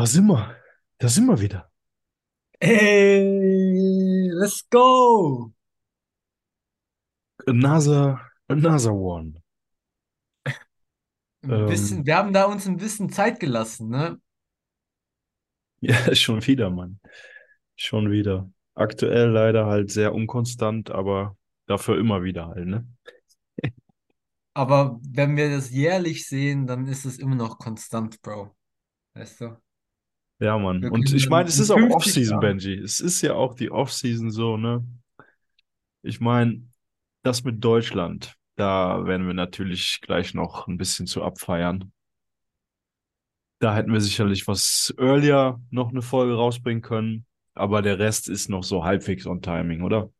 Da sind wir. Da sind wir wieder. Hey, let's go! Another, another one. Ein Ähm, bisschen, wir haben da uns ein bisschen Zeit gelassen, ne? ja, schon wieder, Mann. Schon wieder. Aktuell leider halt sehr unkonstant, aber dafür immer wieder halt, ne? Aber wenn wir das jährlich sehen, dann ist es immer noch konstant, Bro. Weißt du? Ja, Mann. Wir Und ich meine, es ist auch 50 Off-Season. Benji. Es ist ja auch die Off-Season so, ne? Ich meine, das mit Deutschland, da werden wir natürlich gleich noch ein bisschen zu abfeiern. Da hätten wir sicherlich was earlier noch eine Folge rausbringen können, aber der Rest ist noch so halbwegs on Timing, oder?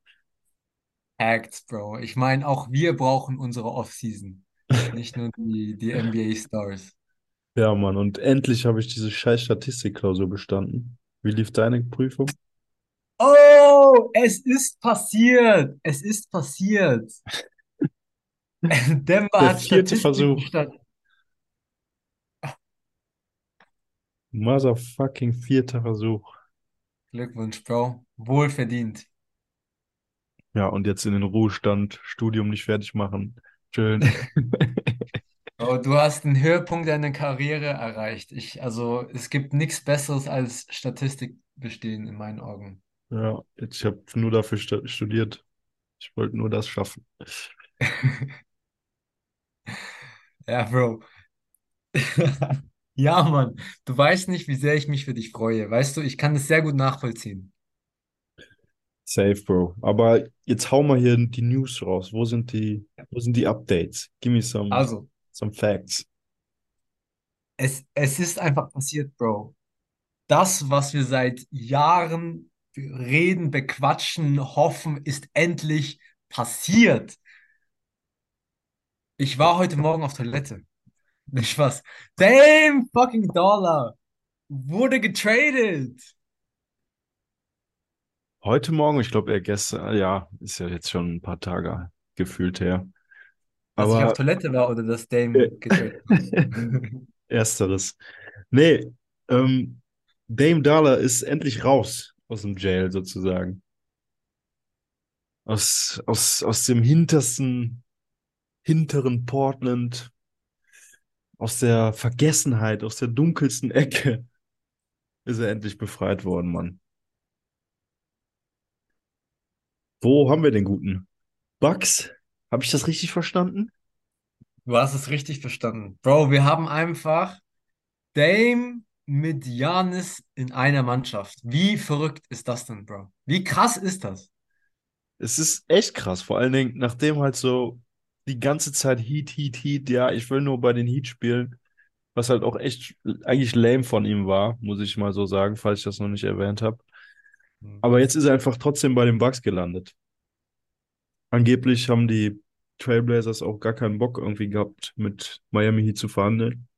Facts, Bro. Ich meine, auch wir brauchen unsere Offseason. Nicht nur die, die NBA-Stars. Ja, Mann, und endlich habe ich diese scheiß Statistikklausur bestanden. Wie lief deine Prüfung? Oh, es ist passiert! Es ist passiert! Denver Der hat vierte Statistik Versuch. statt. Motherfucking vierter Versuch. Glückwunsch, Bro. Wohlverdient. Ja, und jetzt in den Ruhestand, Studium nicht fertig machen. Chillen. Oh, du hast den Höhepunkt deiner Karriere erreicht. Ich, also, es gibt nichts Besseres als Statistik bestehen in meinen Augen. Ja, jetzt, ich habe nur dafür stu- studiert. Ich wollte nur das schaffen. Ja, Bro. Ja, Mann. Du weißt nicht, wie sehr ich mich für dich freue. Weißt du, ich kann das sehr gut nachvollziehen. Safe, Bro. Aber jetzt hau mal hier die News raus. Wo sind die, wo sind die Updates? Give me some, Also, some facts. es, es ist einfach passiert, Bro. Das, was wir seit Jahren reden, bequatschen, hoffen, ist endlich passiert. Ich war heute Morgen auf Toilette. Nicht was. Damn fucking Dollar wurde getradet. Heute Morgen, ich glaube eher gestern, ja, ist ja jetzt schon ein paar Tage gefühlt her. Dass ich auf Aber Toilette war oder dass äh, Dame getradet wurde. ersteres. Nee, ähm, Dame Dollar ist endlich raus aus dem Jail sozusagen. Aus, aus, aus dem hintersten, hinteren Portland, aus der Vergessenheit, aus der dunkelsten Ecke ist er endlich befreit worden, Mann. Wo haben wir den guten? Bucks? Habe ich das richtig verstanden? Du hast es richtig verstanden. Bro, wir haben einfach Dame mit Giannis in einer Mannschaft. Wie verrückt ist das denn, Bro? Wie krass ist das? Es ist echt krass, vor allen Dingen, nachdem halt so die ganze Zeit Heat, Heat, Heat, ja, ich will nur bei den Heat spielen, was halt auch echt eigentlich lame von ihm war, muss ich mal so sagen, falls ich das noch nicht erwähnt habe. Hm. Aber jetzt ist er einfach trotzdem bei den Bucks gelandet. Angeblich haben die Trailblazers auch gar keinen Bock irgendwie gehabt, mit Miami Heat zu verhandeln.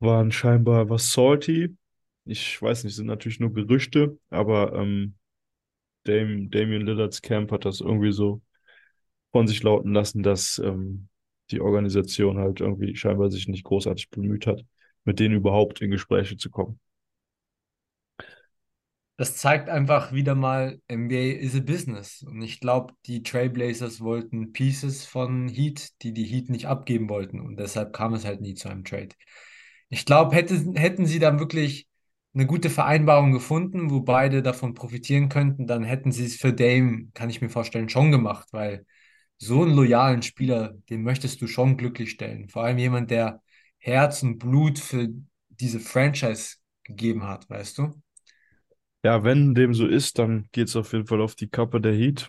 Waren scheinbar was salty. Ich weiß nicht, sind natürlich nur Gerüchte, aber ähm, Dame, Damian Lillards Camp hat das irgendwie so von sich lauten lassen, dass ähm, die Organisation halt irgendwie scheinbar sich nicht großartig bemüht hat, mit denen überhaupt in Gespräche zu kommen. Das zeigt einfach wieder mal, NBA is a business. Und ich glaube, die Trailblazers wollten Pieces von Heat, die die Heat nicht abgeben wollten. Und deshalb kam es halt nie zu einem Trade. Ich glaube, hätte, hätten sie dann wirklich eine gute Vereinbarung gefunden, wo beide davon profitieren könnten, dann hätten sie es für Dame, kann ich mir vorstellen, schon gemacht, weil so einen loyalen Spieler, den möchtest du schon glücklich stellen. Vor allem jemand, der Herz und Blut für diese Franchise gegeben hat, weißt du? Ja, wenn dem so ist, dann geht es auf jeden Fall auf die Kappe der Heat,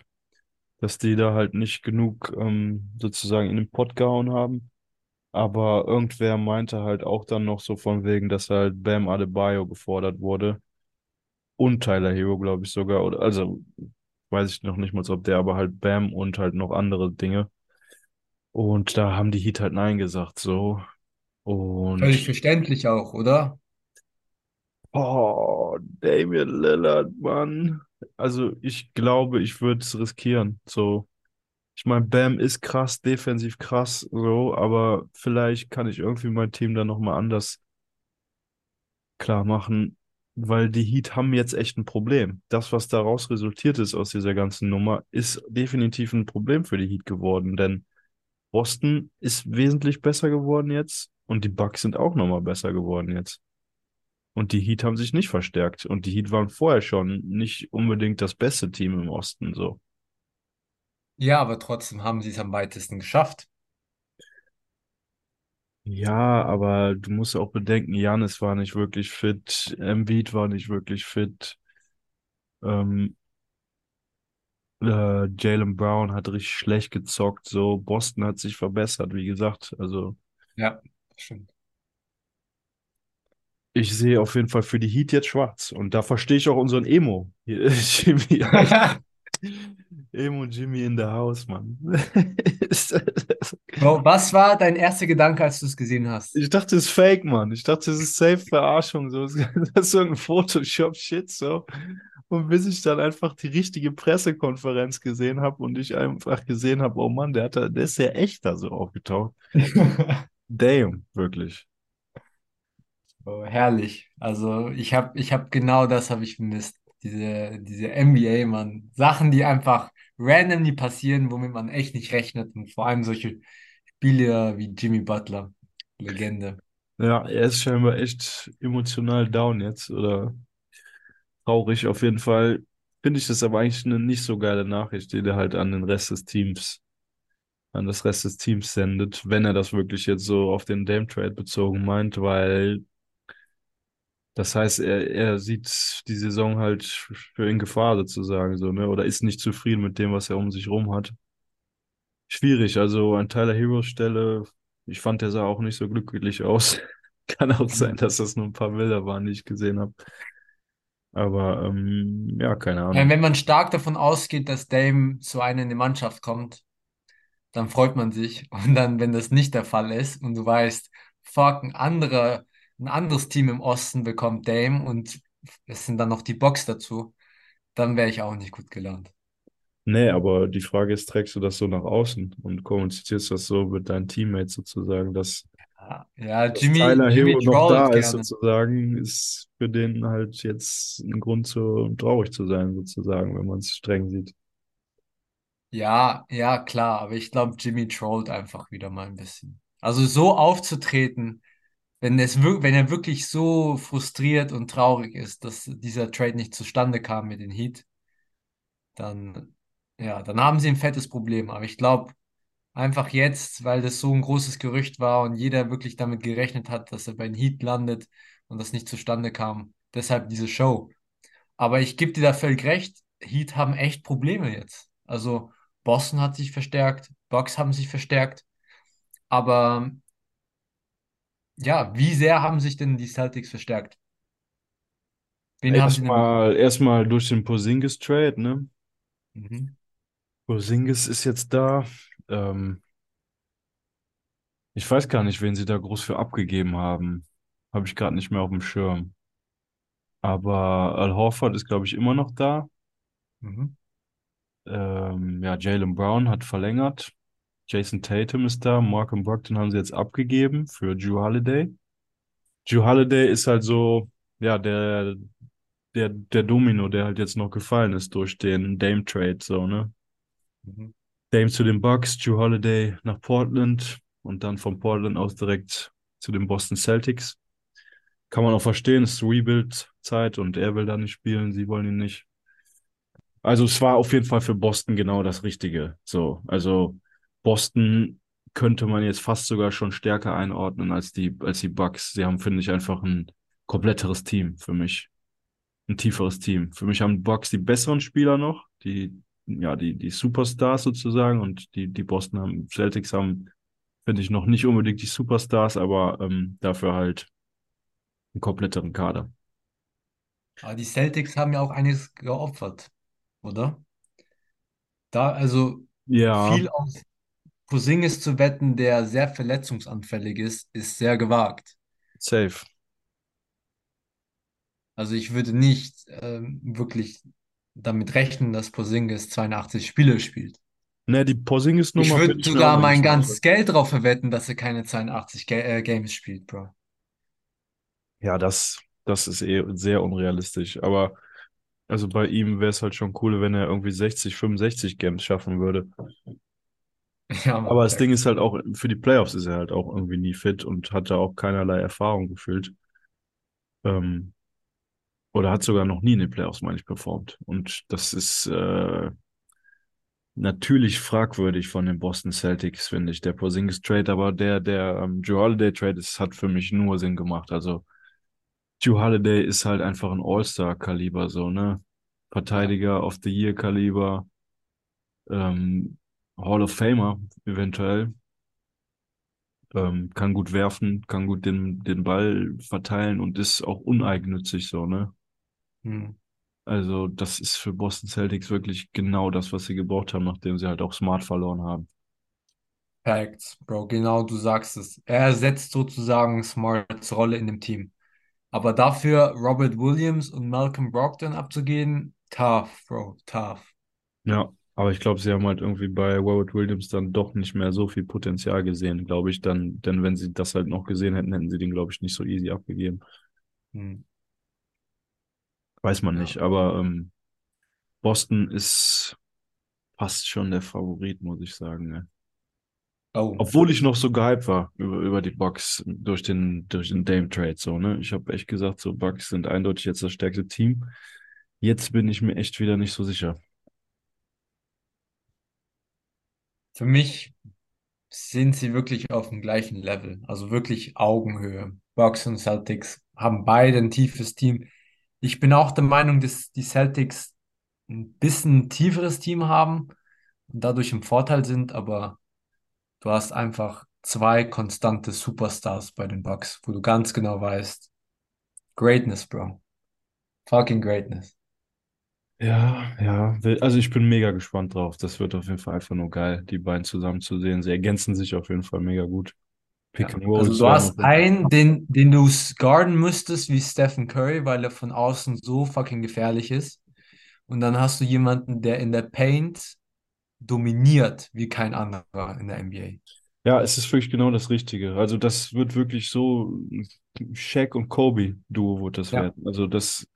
dass die da halt nicht genug ähm, sozusagen in den Pott gehauen haben. Aber irgendwer meinte halt auch dann noch so von wegen, dass halt Bam Adebayo gefordert wurde und Tyler Hero, glaube ich sogar. Oder also weiß ich noch nicht mal, ob der, aber halt Bam und halt noch andere Dinge. Und da haben die Heat halt Nein gesagt, so. Völlig Und verständlich auch, oder? Oh, Damian Lillard, Mann. Also ich glaube, ich würde es riskieren. So, ich meine, Bam ist krass, defensiv krass, so, aber vielleicht kann ich irgendwie mein Team dann nochmal anders klar machen, weil die Heat haben jetzt echt ein Problem. Das, was daraus resultiert ist aus dieser ganzen Nummer, ist definitiv ein Problem für die Heat geworden, denn Boston ist wesentlich besser geworden jetzt und die Bucks sind auch nochmal besser geworden jetzt. Und die Heat haben sich nicht verstärkt und die Heat waren vorher schon nicht unbedingt das beste Team im Osten so. Ja, aber trotzdem haben sie es am weitesten geschafft. Ja, aber du musst auch bedenken, Giannis war nicht wirklich fit, Embiid war nicht wirklich fit, ähm, äh, Jaylen Brown hat richtig schlecht gezockt, so Boston hat sich verbessert, wie gesagt. Also Ja, stimmt. Ich sehe auf jeden Fall für die Heat jetzt schwarz und da verstehe ich auch unseren Emo. Jimmy, Emo Jimmy in the house, Mann. Bro, was war dein erster Gedanke, als du es gesehen hast? Ich dachte, es ist fake, Mann. Ich dachte, es ist safe Verarschung. So. Das ist irgendein Photoshop-Shit. So. Und bis ich dann einfach die richtige Pressekonferenz gesehen habe und ich einfach gesehen habe, oh Mann, der, hat da, der ist ja echt da so aufgetaucht. Damn, wirklich. Oh, herrlich. Also ich habe ich hab genau das habe ich vermisst. Diese, diese NBA, Mann. Sachen, die einfach randomly passieren, womit man echt nicht rechnet. Und vor allem solche Spieler wie Jimmy Butler. Legende. Ja, er ist scheinbar echt emotional down jetzt oder traurig. Auf jeden Fall finde ich das aber eigentlich eine nicht so geile Nachricht, die der halt an den Rest des Teams, an das Rest des Teams sendet, wenn er das wirklich jetzt so auf den Dame Trade bezogen meint, weil Das heißt, er, er sieht die Saison halt für in Gefahr sozusagen so, ne? Oder ist nicht zufrieden mit dem, was er um sich rum hat. Schwierig, also an Tyler Heroes Stelle, ich fand, der sah auch nicht so glücklich aus. Kann auch sein, dass das nur ein paar Bilder waren, die ich gesehen habe. Aber ähm, ja, keine Ja, Ahnung. Wenn man stark davon ausgeht, dass Dame zu einem in die Mannschaft kommt, dann freut man sich. Und dann, wenn das nicht der Fall ist und du weißt, fuck, ein anderer, ein anderes Team im Osten bekommt Dame und es sind dann noch die Bucks dazu, dann wäre ich auch nicht gut gelaunt. Nee, aber die Frage ist, trägst du das so nach außen und kommunizierst das so mit deinen Teammates sozusagen, dass Ja, ja, dass Jimmy, Tyler Jimmy Hero noch da trollt ist, gerne. sozusagen, ist für den halt jetzt ein Grund zu traurig zu sein, sozusagen, wenn man es streng sieht. Ja, ja, klar, aber ich glaube, Jimmy trollt einfach wieder mal ein bisschen. Also so aufzutreten, wenn es wenn er wirklich so frustriert und traurig ist, dass dieser Trade nicht zustande kam mit den Heat, dann, ja, dann haben sie ein fettes Problem. Aber ich glaube, einfach jetzt, weil das so ein großes Gerücht war und jeder wirklich damit gerechnet hat, dass er bei den Heat landet und das nicht zustande kam, deshalb diese Show. Aber ich gebe dir da völlig recht, Heat haben echt Probleme jetzt. Also Boston hat sich verstärkt, Bucks haben sich verstärkt, aber ja, wie sehr haben sich denn die Celtics verstärkt? Wen? Erstmal, erstmal durch den Porzingis-Trade, ne? Mhm. Porzingis ist jetzt da. Ähm, ich weiß gar nicht, wen sie da groß für abgegeben haben. Habe ich gerade nicht mehr auf dem Schirm. Aber Al Horford ist, glaube ich, immer noch da. Mhm. Ähm, ja, Jaylen Brown hat verlängert. Jason Tatum ist da. Malcolm Brogdon haben sie jetzt abgegeben für Drew Holiday. Drew Holiday ist halt so, ja, der, der, der Domino, der halt jetzt noch gefallen ist durch den Dame-Trade, so, ne? Mhm. Dame zu den Bucks, Drew Holiday nach Portland und dann von Portland aus direkt zu den Boston Celtics. Kann man auch verstehen, es ist Rebuild-Zeit und er will da nicht spielen, sie wollen ihn nicht. Also es war auf jeden Fall für Boston genau das Richtige. So, also Boston könnte man jetzt fast sogar schon stärker einordnen als die, als die Bucks. Sie haben, finde ich, einfach ein kompletteres Team für mich. Ein tieferes Team. Für mich haben Bucks die besseren Spieler noch, die, ja, die, die Superstars sozusagen und die, die Boston haben, Celtics haben, finde ich, noch nicht unbedingt die Superstars, aber ähm, dafür halt einen kompletteren Kader. Aber die Celtics haben ja auch einiges geopfert, oder? Da, also Ja, viel auf Porzingis zu wetten, der sehr verletzungsanfällig ist, ist sehr gewagt. safe. Also ich würde nicht ähm, wirklich damit rechnen, dass Porzingis 82 Spiele spielt. Ne, die Ich Porzingis-Nummer würde ich auch sogar mein ganzes Geld drauf verwetten, dass er keine 82 Ga äh, Games spielt, Bro. Ja, das. das ist eh sehr unrealistisch. Aber also bei ihm wäre es halt schon cool, wenn er irgendwie 60, 65 Games schaffen würde. Ja, Aber Mann, das Ding ist halt auch, für die Playoffs ist er halt auch irgendwie nie fit und hat da auch keinerlei Erfahrung gefühlt. Ähm, oder hat sogar noch nie in den Playoffs, meine ich, performt. Und das ist äh, natürlich fragwürdig von den Boston Celtics, finde ich, der Porzingis-Trade. Aber der, der ähm, Drew Holiday-Trade ist, hat für mich nur Sinn gemacht. Also Drew Holiday ist halt einfach ein All-Star-Kaliber, so, ne? Verteidiger of the Year-Kaliber, ähm, Hall of Famer eventuell. ähm, kann gut werfen, kann gut den, den Ball verteilen und ist auch uneigennützig so, ne? Hm. Also das ist für Boston Celtics wirklich genau das, was sie gebraucht haben, nachdem sie halt auch Smart verloren haben. Facts, Bro, genau du sagst es. Er ersetzt sozusagen Smarts Rolle in dem Team. Aber dafür Robert Williams und Malcolm Brogdon abzugeben, tough, Bro, tough. Ja, aber ich glaube, sie haben halt irgendwie bei Robert Williams dann doch nicht mehr so viel Potenzial gesehen, glaube ich. Dann, denn wenn sie das halt noch gesehen hätten, hätten sie den, glaube ich, nicht so easy abgegeben. Hm. Weiß man Ja. nicht. Aber ähm, Boston ist fast schon der Favorit, muss ich sagen. Ne? Oh, Obwohl ich noch so gehypt war über, über die Bucks durch den, durch den Dame-Trade, so, ne? Ich habe echt gesagt, so Bucks sind eindeutig jetzt das stärkste Team. Jetzt bin ich mir echt wieder nicht so sicher. Für mich sind sie wirklich auf dem gleichen Level, also wirklich Augenhöhe. Bucks und Celtics haben beide ein tiefes Team. Ich bin auch der Meinung, dass die Celtics ein bisschen tieferes Team haben und dadurch im Vorteil sind, aber du hast einfach zwei konstante Superstars bei den Bucks, wo du ganz genau weißt, Greatness, Bro. Fucking Greatness. Ja, ja. will- Also ich bin mega gespannt drauf. Das wird auf jeden Fall einfach nur geil, die beiden zusammen zu sehen. Sie ergänzen sich auf jeden Fall mega gut. Pick Ja. and Also Rolls du hast einen, den, den du guarden müsstest, wie Stephen Curry, weil er von außen so fucking gefährlich ist. Und dann hast du jemanden, der in der Paint dominiert wie kein anderer in der NBA. Ja, es ist wirklich genau das Richtige. Also das wird wirklich so ein Shaq und Kobe Duo wird das Ja. werden. Also das,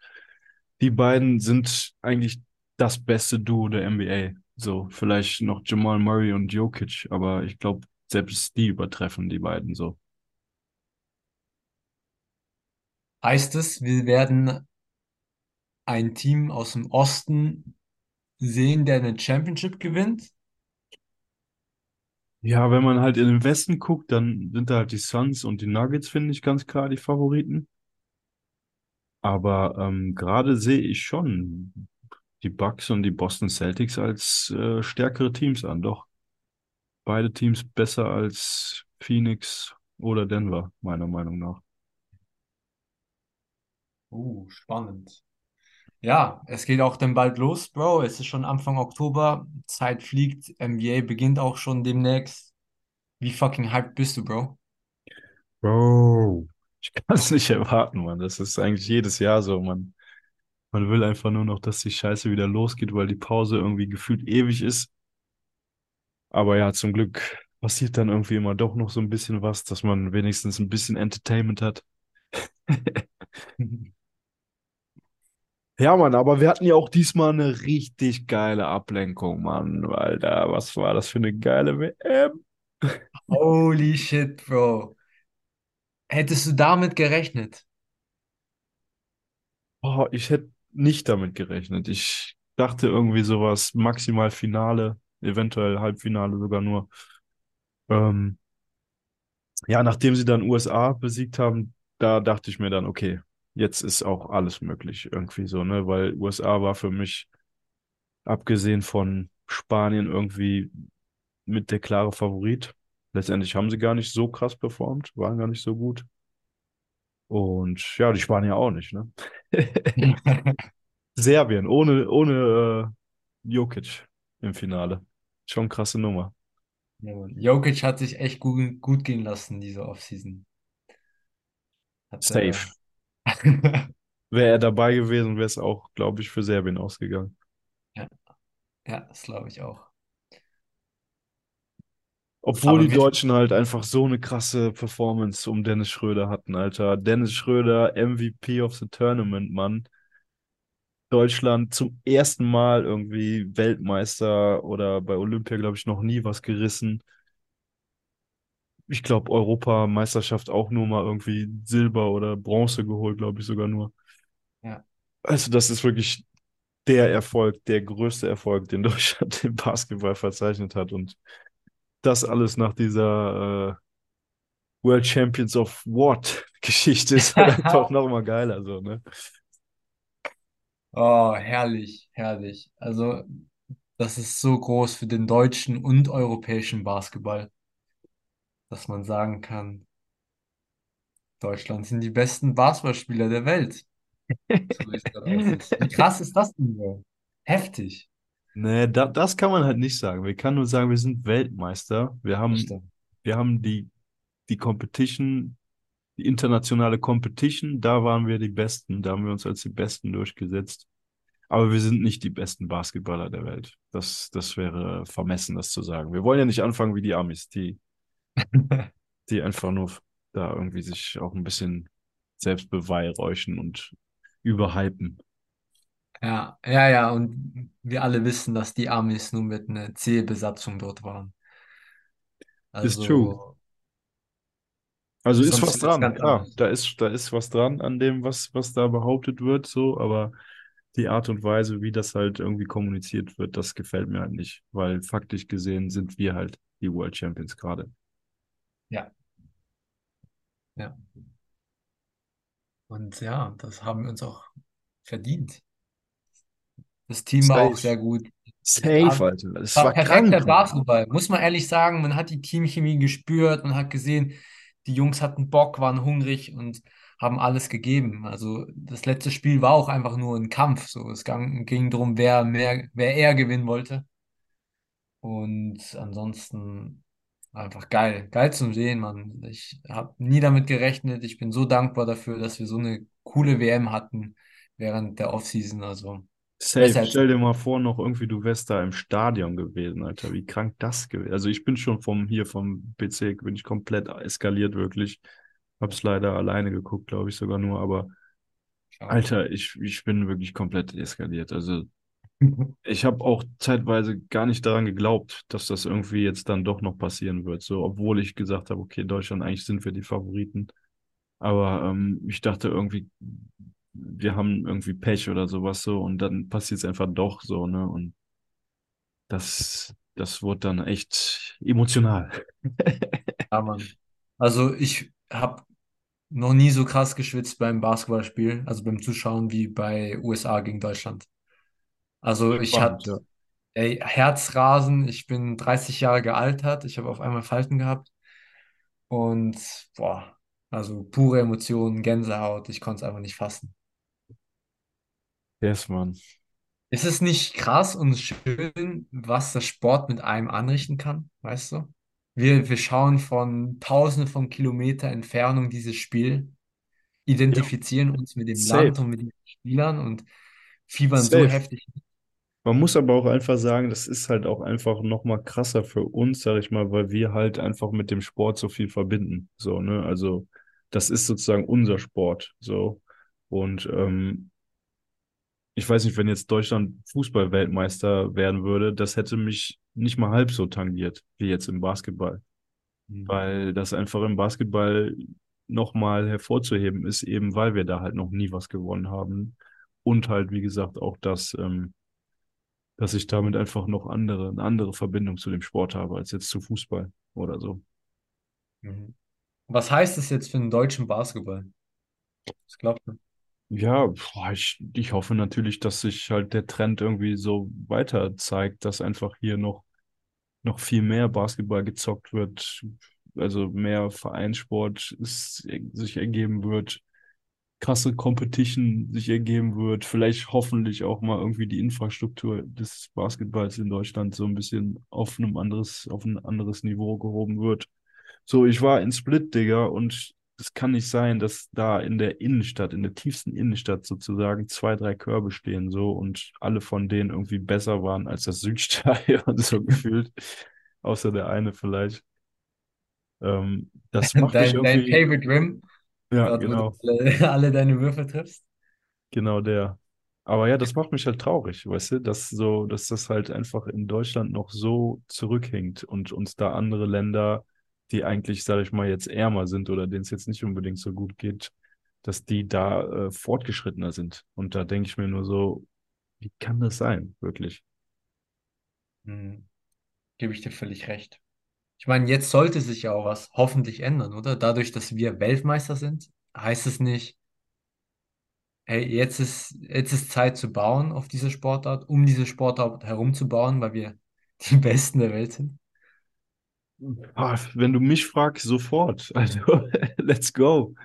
die beiden sind eigentlich das beste Duo der NBA. So, vielleicht noch Jamal Murray und Jokic, aber ich glaube, selbst die übertreffen die beiden so. Heißt es, wir werden ein Team aus dem Osten sehen, der eine Championship gewinnt? Ja, wenn man halt in den Westen guckt, dann sind da halt die Suns und die Nuggets, finde ich ganz klar die Favoriten. Aber ähm, gerade sehe ich schon die Bucks und die Boston Celtics als äh, stärkere Teams an. Doch beide Teams besser als Phoenix oder Denver, meiner Meinung nach. Uh, spannend. Ja, es geht auch dann bald los, Bro. Es ist schon Anfang Oktober. Zeit fliegt. NBA beginnt auch schon demnächst. Wie fucking hyped bist du, Bro? Bro, ich kann es nicht erwarten, Mann. Das ist eigentlich jedes Jahr so, man. Man will einfach nur noch, dass die Scheiße wieder losgeht, weil die Pause irgendwie gefühlt ewig ist. Aber ja, zum Glück passiert dann irgendwie immer doch noch so ein bisschen was, dass man wenigstens ein bisschen Entertainment hat. Ja, Mann, aber wir hatten ja auch diesmal eine richtig geile Ablenkung, Mann. Alter, was war das für eine geile WM? Holy shit, Bro. Hättest du damit gerechnet? Oh, ich hätte nicht damit gerechnet. Ich dachte irgendwie sowas, maximal Finale, eventuell Halbfinale sogar nur. Ähm, ja, nachdem sie dann USA besiegt haben, da dachte ich mir dann, okay, jetzt ist auch alles möglich irgendwie so, ne? Weil USA war für mich, abgesehen von Spanien, irgendwie mit der klare Favorit. Letztendlich haben sie gar nicht so krass performt, waren gar nicht so gut. Und ja, die Spanier auch nicht, ne? Serbien, ohne, ohne äh, Jokic im Finale. Schon krasse Nummer. Ja. Jokic hat sich echt gut, gut gehen lassen, diese Offseason. Hat, äh, Safe. Wäre er dabei gewesen, wäre es auch, glaube ich, für Serbien ausgegangen. ja, ja, das glaube ich auch. Obwohl Aber die Deutschen halt einfach so eine krasse Performance um Dennis Schröder hatten, Alter. Dennis Schröder, MVP of the Tournament, Mann. Deutschland zum ersten Mal irgendwie Weltmeister oder bei Olympia, glaube ich, noch nie was gerissen. Ich glaube, Europameisterschaft auch nur mal irgendwie Silber oder Bronze geholt, glaube ich sogar nur. ja, Also, das ist wirklich der Erfolg, der größte Erfolg, den Deutschland im Basketball verzeichnet hat. Und das alles nach dieser äh, World Champions of What Geschichte ist halt einfach nochmal geiler, so, ne? Oh, herrlich, herrlich. Also, das ist so groß für den deutschen und europäischen Basketball, dass man sagen kann, Deutschland sind die besten Basketballspieler der Welt, so wie krass ist das denn? Heftig. Nee, da, das kann man halt nicht sagen. Wir können nur sagen, wir sind Weltmeister. Wir haben, stimmt. wir haben die, die Competition, die internationale Competition, da waren wir die Besten. Da haben wir uns als die Besten durchgesetzt. Aber wir sind nicht die besten Basketballer der Welt. Das, das wäre vermessen, das zu sagen. Wir wollen ja nicht anfangen wie die Amis, die, die einfach nur da irgendwie sich auch ein bisschen selbst beweihräuchern und überhypen. Ja, ja, ja, und wir alle wissen, dass die Amis nur mit einer C-Besatzung dort waren. Ist true. Also, Also ist sonst was wäre es dran, ganz klar. anders. Da ist, da ist was dran an dem, was, was da behauptet wird, so, aber die Art und Weise, wie das halt irgendwie kommuniziert wird, das gefällt mir halt nicht, weil faktisch gesehen sind wir halt die World Champions gerade. Ja, ja. Und ja, das haben wir uns auch verdient. Das Team war auch Safe. sehr gut. Safe, Alter. Das war war perfekter. Basketball, muss man ehrlich sagen. Man hat die Teamchemie gespürt, man hat gesehen, die Jungs hatten Bock, waren hungrig und haben alles gegeben. Also das letzte Spiel war auch einfach nur ein Kampf. So, es ging, ging darum, wer mehr, wer eher gewinnen wollte. Und ansonsten einfach geil. Geil zum Sehen, Mann. Ich habe nie damit gerechnet. Ich bin so dankbar dafür, dass wir so eine coole WM hatten während der Offseason. Also Safe. als. Stell dir mal vor, noch irgendwie du wärst da im Stadion gewesen, Alter. Wie krank das gewesen. Also ich bin schon vom hier vom PC, bin ich komplett eskaliert, wirklich. Hab's leider alleine geguckt, glaube ich sogar nur, aber Schade. Alter, ich, ich bin wirklich komplett eskaliert. Also ich habe auch zeitweise gar nicht daran geglaubt, dass das irgendwie jetzt dann doch noch passieren wird. So, obwohl ich gesagt habe, okay, Deutschland, eigentlich sind wir die Favoriten. Aber ähm, ich dachte irgendwie, wir haben irgendwie Pech oder sowas so und dann passiert es einfach doch so, ne? Und das, das wurde dann echt emotional. Ja, Mann. Also ich habe noch nie so krass geschwitzt beim Basketballspiel, also beim Zuschauen wie bei USA gegen Deutschland. Also ich hatte ja. ey, Herzrasen, ich bin 30 Jahre gealtert, ich habe auf einmal Falten gehabt und boah, also pure Emotionen, Gänsehaut, ich konnte es einfach nicht fassen. Yes, Mann. Ist es nicht krass und schön, was der Sport mit einem anrichten kann, weißt du? Wir, wir schauen von Tausenden von Kilometer Entfernung dieses Spiel Ja, identifizieren uns mit dem safe, Land und mit den Spielern und fiebern so safe. heftig. Man muss aber auch einfach sagen, das ist halt auch einfach nochmal krasser für uns, sag ich mal, weil wir halt einfach mit dem Sport so viel verbinden. So, ne? Also, das ist sozusagen unser Sport. So. Und ähm, ich weiß nicht, wenn jetzt Deutschland Fußball-Weltmeister werden würde, das hätte mich nicht mal halb so tangiert wie jetzt im Basketball. Mhm. Weil das einfach im Basketball nochmal hervorzuheben ist, eben weil wir da halt noch nie was gewonnen haben. Und halt, wie gesagt, auch das. Ähm, dass ich damit einfach noch andere, eine andere Verbindung zu dem Sport habe als jetzt zu Fußball oder so. Mhm. Was heißt das jetzt für den deutschen Basketball? Was glaubst du? Ja, ich, ich hoffe natürlich, dass sich halt der Trend irgendwie so weiter zeigt, dass einfach hier noch, noch viel mehr Basketball gezockt wird, also mehr Vereinssport ist, sich ergeben wird, krasse Competition sich ergeben wird, vielleicht hoffentlich auch mal irgendwie die Infrastruktur des Basketballs in Deutschland so ein bisschen auf einem anderes, auf ein anderes Niveau gehoben wird. So, ich war in Split, Digga, und es kann nicht sein, dass da in der Innenstadt, in der tiefsten Innenstadt sozusagen zwei, drei Körbe stehen, so, und alle von denen irgendwie besser waren als das Südstadion, so gefühlt. Außer der eine vielleicht. Ähm, das macht mich Dein, dein irgendwie, Favorite Rim, ja, dort, wo du genau. alle, alle deine Würfe triffst. Genau der. Aber ja, das macht mich halt traurig, weißt du, dass so, dass das halt einfach in Deutschland noch so zurückhinkt und uns da andere Länder, die eigentlich, sage ich mal, jetzt ärmer sind oder denen es jetzt nicht unbedingt so gut geht, dass die da äh, fortgeschrittener sind. Und da denke ich mir nur so, wie kann das sein, wirklich? Hm, gebe ich dir völlig recht. Ich meine, jetzt sollte sich ja auch was hoffentlich ändern, oder? Dadurch, dass wir Weltmeister sind, heißt es nicht, hey, jetzt ist, jetzt ist Zeit zu bauen auf diese Sportart, um diese Sportart herumzubauen, weil wir die Besten der Welt sind. Ah, wenn du mich fragst, sofort. Also, let's go.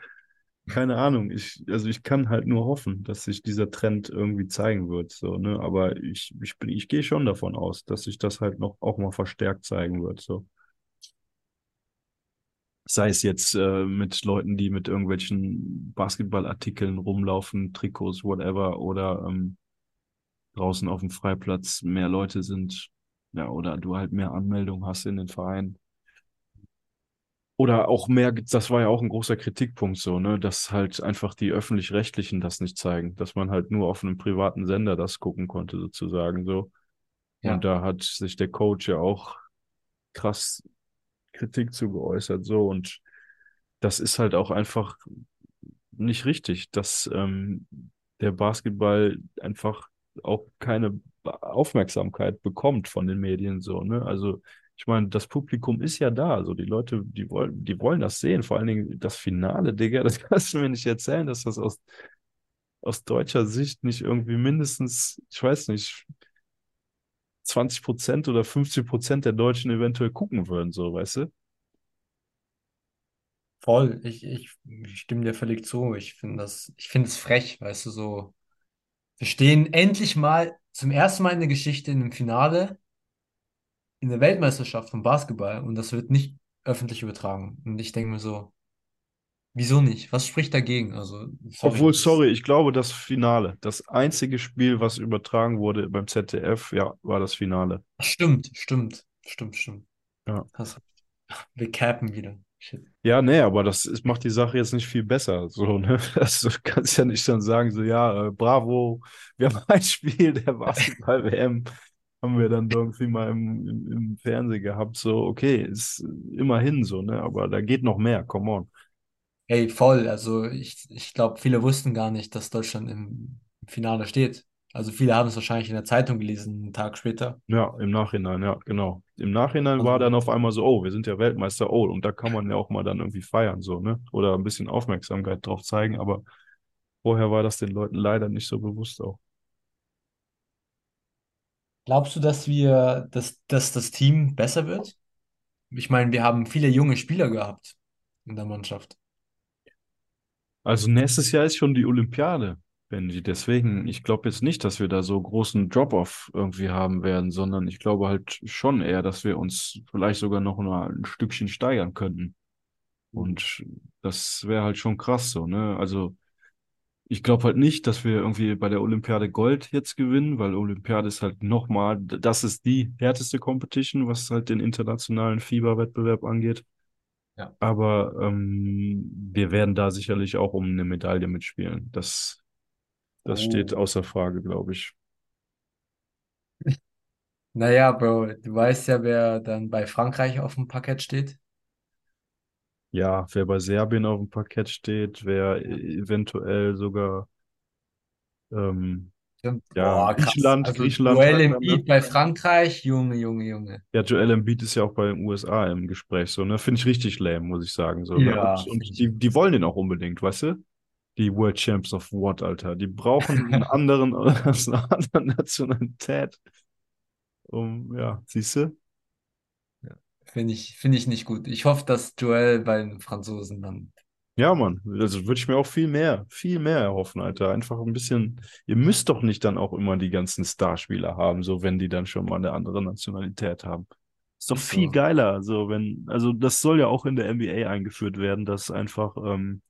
Keine Ahnung. Ich, also ich kann halt nur hoffen, dass sich dieser Trend irgendwie zeigen wird. So, ne? Aber ich, ich ich gehe schon davon aus, dass sich das halt noch auch mal verstärkt zeigen wird. So. Sei es jetzt äh, mit Leuten, die mit irgendwelchen Basketballartikeln rumlaufen, Trikots, whatever, oder ähm, draußen auf dem Freiplatz mehr Leute sind, ja, oder du halt mehr Anmeldungen hast in den Vereinen. Oder auch mehr, das war ja auch ein großer Kritikpunkt so, ne, dass halt einfach die Öffentlich-Rechtlichen das nicht zeigen, dass man halt nur auf einem privaten Sender das gucken konnte, sozusagen so. Und Ja, da hat sich der Coach ja auch krass Kritik zu geäußert, so. Und das ist halt auch einfach nicht richtig, dass ähm, der Basketball einfach auch keine Aufmerksamkeit bekommt von den Medien, so, ne? Also, ich meine, das Publikum ist ja da, also die Leute, die wollen, die wollen das sehen, vor allen Dingen das Finale, Digga, das kannst du mir nicht erzählen, dass das aus, aus deutscher Sicht nicht irgendwie mindestens, ich weiß nicht, 20 Prozent oder 50 Prozent der Deutschen eventuell gucken würden, so, weißt du? voll. Ich, ich, ich stimme dir völlig zu. Ich finde das, ich finde es frech, weißt du, so. Wir stehen endlich mal zum ersten Mal in der Geschichte in einem Finale in der Weltmeisterschaft von Basketball und das wird nicht öffentlich übertragen. Und ich denke mir so, wieso nicht? Was spricht dagegen? Also, sorry, Obwohl, sorry, ich glaube, das Finale, das einzige Spiel, was übertragen wurde beim ZDF, ja, war das Finale. stimmt, stimmt, stimmt, stimmt. Ja. Wir cappen wieder. Shit. Ja, nee, aber das ist, macht die Sache jetzt nicht viel besser. So, ne? Also, du kannst ja nicht dann sagen, so, ja, äh, bravo, wir haben ein Spiel der Basketball-WM, haben wir dann irgendwie mal im, im, im Fernsehen gehabt. So, okay, ist immerhin so, ne? Aber da geht noch mehr, come on. Ey, voll. Also ich, ich glaube, viele wussten gar nicht, dass Deutschland im, Finale steht. Also viele haben es wahrscheinlich in der Zeitung gelesen, einen Tag später. Ja, im Nachhinein, ja, genau. Im Nachhinein war Also dann auf einmal so, oh, wir sind ja Weltmeister, oh, und da kann man ja auch mal dann irgendwie feiern, so, ne? Oder ein bisschen Aufmerksamkeit drauf zeigen, aber vorher war das den Leuten leider nicht so bewusst auch. Glaubst du, dass wir, dass, dass das Team besser wird? Ich meine, wir haben viele junge Spieler gehabt in der Mannschaft. Also nächstes Jahr ist schon die Olympiade, Benji. Deswegen, ich glaube jetzt nicht, dass wir da so großen Drop-off irgendwie haben werden, sondern ich glaube halt schon eher, dass wir uns vielleicht sogar noch mal ein Stückchen steigern könnten. Und das wäre halt schon krass so, ne? Also ich glaube halt nicht, dass wir irgendwie bei der Olympiade Gold jetzt gewinnen, weil Olympiade ist halt nochmal, das ist die härteste Competition, was halt den internationalen FIBA-Wettbewerb angeht. Ja. Aber ähm, wir werden da sicherlich auch um eine Medaille mitspielen. Das, das steht Oh. außer Frage, glaube ich. Naja, Bro, du weißt ja, wer dann bei Frankreich auf dem Parkett steht. Ja, wer bei Serbien auf dem Parkett steht, wer eventuell sogar, ähm, Stimmt. ja, Boah, krass. Griechenland, Also Griechenland Joel dann, ne? Embiid bei Frankreich, Junge, Junge, Junge. Ja, Joel Embiid ist ja auch bei den USA im Gespräch, so, ne? Finde ich richtig lame, muss ich sagen, so, ne? Ja, Und, und die, die wollen den auch unbedingt, weißt du? Die World Champs of what, Alter? Die brauchen einen anderen aus einer anderen Nationalität. Um, ja, siehst du? Finde ich, finde ich nicht gut. Ich hoffe, dass Joel bei den Franzosen dann. Ja, Mann. Also würde ich mir auch viel mehr, viel mehr erhoffen, Alter. Einfach ein bisschen. Ihr müsst doch nicht dann auch immer die ganzen Starspieler haben, so wenn die dann schon mal eine andere Nationalität haben. Ist doch viel so. geiler, so wenn, also das soll ja auch in der NBA eingeführt werden, dass einfach ähm,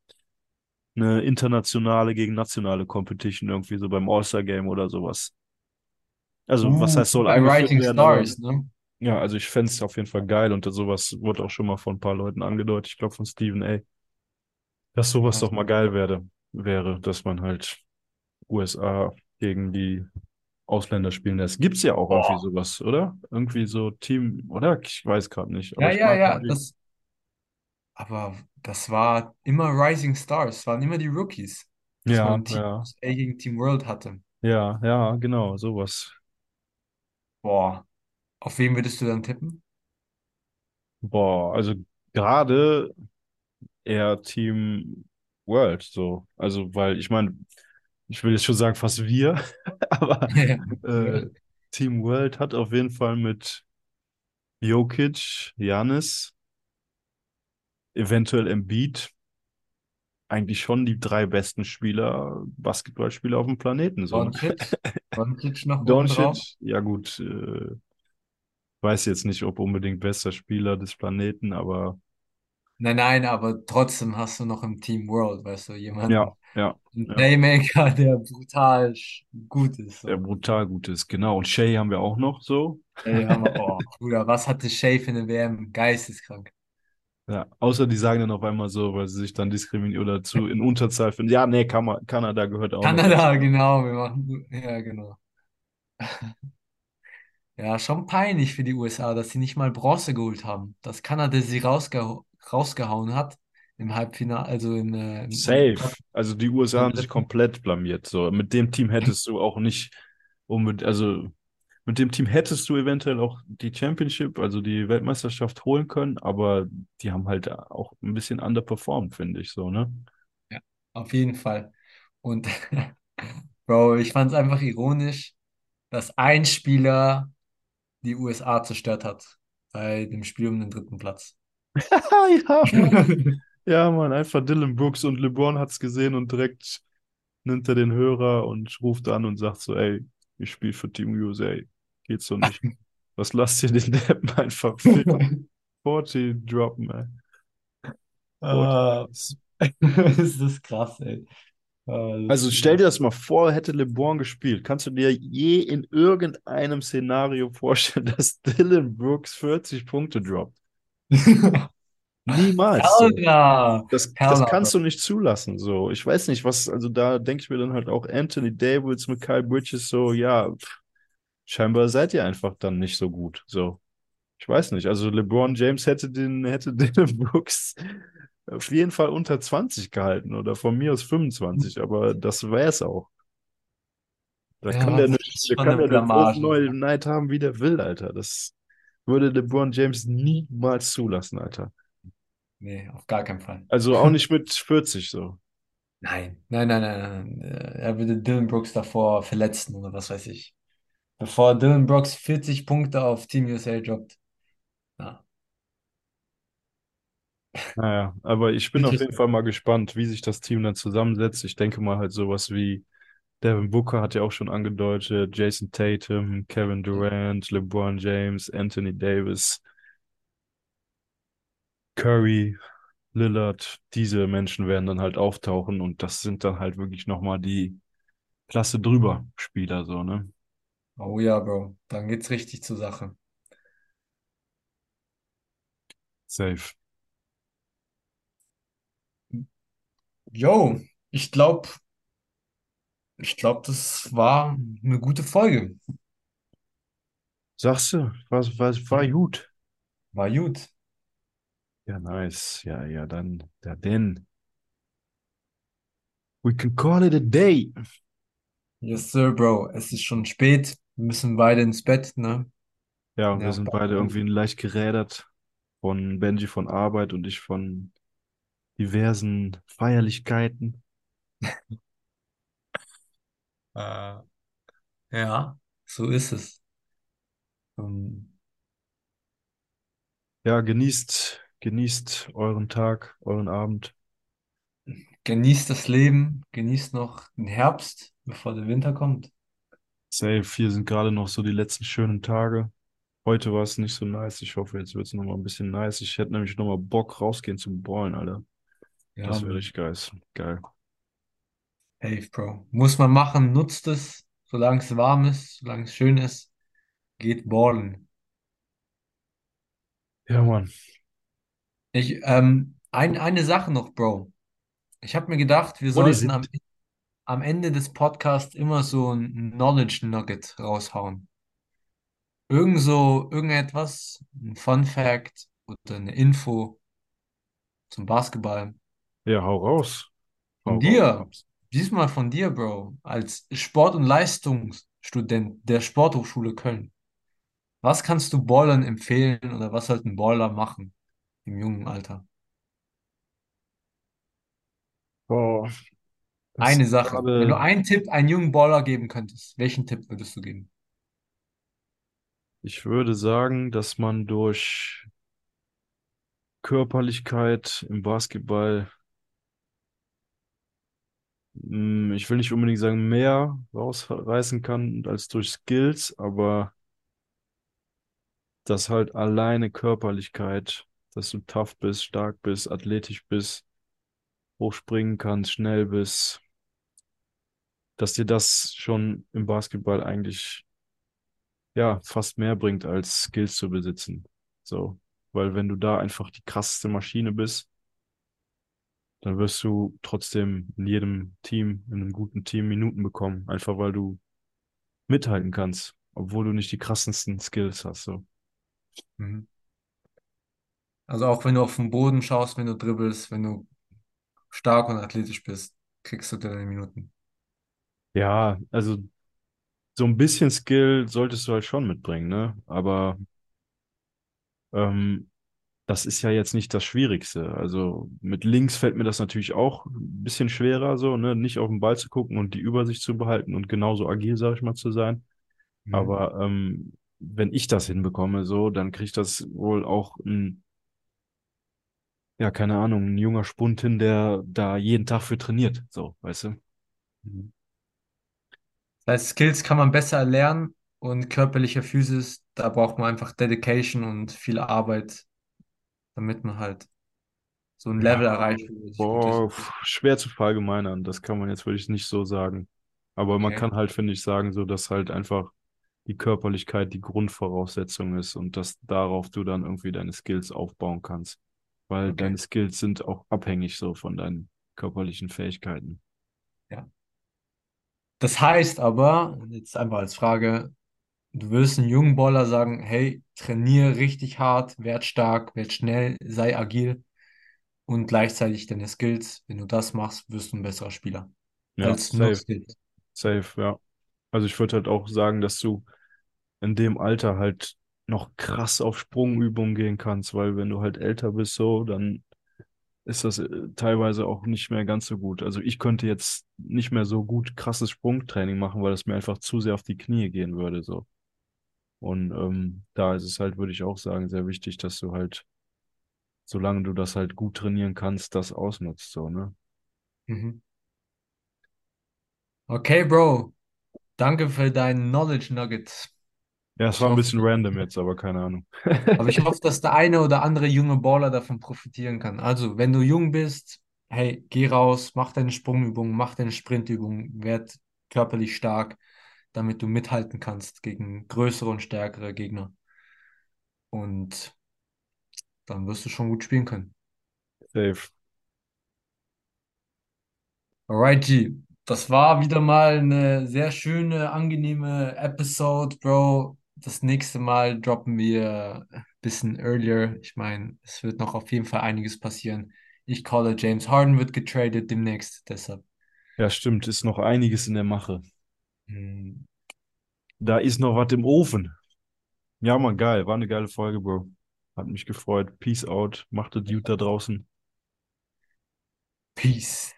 eine internationale gegen nationale Competition irgendwie so beim All-Star-Game oder sowas. Also, was Uh, heißt, soll bei Writing werden, Stars, ne? Ja, also ich fände es auf jeden Fall geil und sowas wurde auch schon mal von ein paar Leuten angedeutet. Ich glaube von Stephen A. Dass sowas Ja. doch mal geil werde, wäre, dass man halt USA gegen die Ausländer spielen lässt. Gibt's ja auch irgendwie Boah. sowas, oder? Irgendwie so Team, oder? Ich weiß gerade nicht, aber Ja, ja, ja, irgendwie. das, aber das war immer Rising Stars, waren immer die Rookies, dass Ja, Team ja, USA gegen Team World hatte. ja, ja, genau, sowas. Boah, auf wen würdest du dann tippen? Boah, also gerade eher Team World, so. Also, weil ich meine, ich will jetzt schon sagen, fast wir, aber äh, Team World hat auf jeden Fall mit Jokic, Giannis, eventuell Embiid eigentlich schon die drei besten Spieler, Basketballspieler auf dem Planeten, so? Doncic, Doncic noch? Doncic, ja gut, äh, weiß jetzt nicht, ob unbedingt bester Spieler des Planeten, aber Nein, nein, aber trotzdem hast du noch im Team World, weißt du, ja, jemanden, ja, einen ja, Playmaker, der brutal gut ist. der So. brutal gut ist, genau. Und Shea haben wir auch noch so. Hammer. Oh, Bruder, was hatte Shea für eine WM? Geisteskrank. Ja, außer die sagen dann auf einmal so, weil sie sich dann diskriminieren oder zu in Unterzahl finden. Ja, nee, Kam Kanada gehört auch Kanada, genau, wir machen, ja, genau. Ja, schon peinlich für die USA, dass sie nicht mal Bronze geholt haben. Dass Kanada sie rausge rausgehauen hat im Halbfinale, also im, äh, im, Safe. Also die USA haben sich komplett blamiert. So, mit dem Team hättest du auch nicht unbedingt, also mit dem Team hättest du eventuell auch die Championship, also die Weltmeisterschaft holen können, aber die haben halt auch ein bisschen underperformed, finde ich so, ne? Ja, auf jeden Fall. Und Bro, ich fand es einfach ironisch, dass ein Spieler die USA zerstört hat bei dem Spiel um den dritten Platz. Ja, Mann. Ja, Mann, einfach Dylan Brooks und LeBron hat's gesehen und direkt nimmt er den Hörer und ruft an und sagt so, ey, ich spiele für Team USA. Geht so nicht. Was lasst ihr den Deppen einfach 40, 40 droppen, ey. 40 Ah, Points. ist das krass, ey. Das Also stell dir das mal vor, hätte LeBron gespielt. Kannst du dir je in irgendeinem Szenario vorstellen, dass Dylan Brooks 40 Punkte droppt? Niemals so. Das, das kannst du nicht zulassen. So, ich weiß nicht, was, also da denke ich mir dann halt auch Anthony Davis mit Kyle Bridges so, ja, pff, scheinbar seid ihr einfach dann nicht so gut. So, ich weiß nicht. Also LeBron James hätte den, hätte Dylan Brooks auf jeden Fall unter 20 gehalten oder von mir aus 25, aber das wäre es auch. Da kann Ja, der das eine, da kann der eine Open Night haben, wie der will, Alter. Das würde LeBron James niemals zulassen, Alter. Nee, auf gar keinen Fall. Also auch nicht mit 40 so. Nein, nein, nein, nein, nein. Er würde Dylan Brooks davor verletzen oder was weiß ich. Bevor Dylan Brooks 40 Punkte auf Team USA droppt. Ja. Naja, aber ich bin auf jeden. Fall mal gespannt, wie sich das Team dann zusammensetzt. Ich denke mal halt sowas wie Devin Booker hat ja auch schon angedeutet, Jason Tatum, Kevin Durant, LeBron James, Anthony Davis, Curry, Lillard, diese Menschen werden dann halt auftauchen und das sind dann halt wirklich nochmal die Klasse drüber Spieler, so, ne? Oh ja, Bro. Dann geht's richtig zur Sache. Safe. Yo, ich glaube, ich glaube, das war eine gute Folge. Sagst du, was, was war gut? War gut. Ja, nice. Ja, ja, dann, ja, denn. We can call it a day. Yes, sir, Bro. Es ist schon spät. Wir müssen beide ins Bett, ne? Ja, wir Ja, sind beide irgendwie leicht gerädert von Benji von Arbeit und ich von diversen Feierlichkeiten. äh, ja, so ist es. Ähm, Ja, genießt, genießt euren Tag, euren Abend. genießt das Leben, genießt noch den Herbst, bevor der Winter kommt. Safe, hier sind gerade noch so die letzten schönen Tage. Heute war es nicht so nice. Ich hoffe, jetzt wird es nochmal ein bisschen nice. Ich hätte nämlich nochmal Bock, rausgehen zum Ballen, Alter. Ja, Das wäre richtig geil. Geil. Safe, Bro. Muss man machen, nutzt es, solange es warm ist, solange es schön ist. Geht ballen. Ja, Mann. Ich, ähm, ein, eine Sache noch, Bro. Ich habe mir gedacht, wir What is sollten am, am Ende des Podcasts immer so ein Knowledge Nugget raushauen. Irgend so, irgendetwas, ein Fun Fact oder eine Info zum Basketball. Ja, hau raus. Hau Von raus. dir, diesmal von dir, Bro, als Sport- und Leistungsstudent der Sporthochschule Köln. Was kannst du Ballern empfehlen oder was sollte ein Baller machen im jungen Alter? Boah, Eine Sache. Wenn du gerade, einen Tipp einen jungen Baller geben könntest, welchen Tipp würdest du geben? ich würde sagen, dass man durch Körperlichkeit im Basketball, ich will nicht unbedingt sagen, mehr rausreißen kann als durch Skills, aber dass halt alleine Körperlichkeit, dass du tough bist, stark bist, athletisch bist, hochspringen kannst, schnell bist, dass dir das schon im Basketball eigentlich ja fast mehr bringt, als Skills zu besitzen. So, weil wenn du da einfach die krasseste Maschine bist, dann wirst du trotzdem in jedem Team, in einem guten Team Minuten bekommen, einfach weil du mithalten kannst, obwohl du nicht die krassesten Skills hast. So. Mhm. Also auch wenn du auf den Boden schaust, wenn du dribbelst, wenn du stark und athletisch bist, kriegst du deine Minuten. Ja, also so ein bisschen Skill solltest du halt schon mitbringen, ne? Aber ähm, das ist ja jetzt nicht das Schwierigste. Also mit links fällt mir das natürlich auch ein bisschen schwerer, so, ne? Nicht auf den Ball zu gucken und die Übersicht zu behalten und genauso agil, sag ich mal, zu sein. Mhm. Aber ähm, wenn ich das hinbekomme, so, dann kriegt das wohl auch ein, ja, keine Ahnung, ein junger Spund hin, der da jeden Tag für trainiert, so, weißt du? Mhm. Das heißt, Skills kann man besser erlernen und körperliche Physis, da braucht man einfach Dedication und viel Arbeit, damit man halt so ein Level erreicht, man boah, schwer zu verallgemeinern, das kann man jetzt wirklich nicht so sagen. Aber man Okay, kann halt, finde ich, sagen, so, dass halt einfach die Körperlichkeit die Grundvoraussetzung ist und dass darauf du dann irgendwie deine Skills aufbauen kannst. Weil okay, deine Skills sind auch abhängig so von deinen körperlichen Fähigkeiten. ja. Das heißt aber, jetzt einfach als Frage, du würdest einem jungen Baller sagen, hey, trainiere richtig hart, werd stark, werd schnell, sei agil und gleichzeitig deine Skills. Wenn du das machst, wirst du ein besserer Spieler Ja, als nur safe, Skills. safe, ja. Also ich würde halt auch sagen, dass du in dem Alter halt noch krass auf Sprungübungen gehen kannst, weil wenn du halt älter bist so, dann ist das äh, teilweise auch nicht mehr ganz so gut. Also ich könnte jetzt nicht mehr so gut krasses Sprungtraining machen, weil es mir einfach zu sehr auf die Knie gehen würde so. Und ähm, da ist es halt, würde ich auch sagen, sehr wichtig, dass du halt, solange du das halt gut trainieren kannst, das ausnutzt so, ne? Mhm. Okay, Bro, danke für deinen Knowledge Nugget. Ja, es war ein bisschen random jetzt, aber keine Ahnung. aber ich hoffe, dass der eine oder andere junge Baller davon profitieren kann. Also, wenn du jung bist, hey, geh raus, mach deine Sprungübungen, mach deine Sprintübungen, werd körperlich stark, damit du mithalten kannst gegen größere und stärkere Gegner. Und dann wirst du schon gut spielen können. Safe. Alright, G. Das war wieder mal eine sehr schöne, angenehme Episode, Bro. Das nächste Mal droppen wir ein bisschen earlier. Ich meine, es wird noch auf jeden Fall einiges passieren. Ich calle, James Harden wird getradet demnächst, deshalb. Ja, stimmt, ist noch einiges in der Mache. Hm, Da ist noch was im Ofen. Ja, Mann, geil. War eine geile Folge, Bro. Hat mich gefreut. Peace out. Macht das gut da draußen. Peace.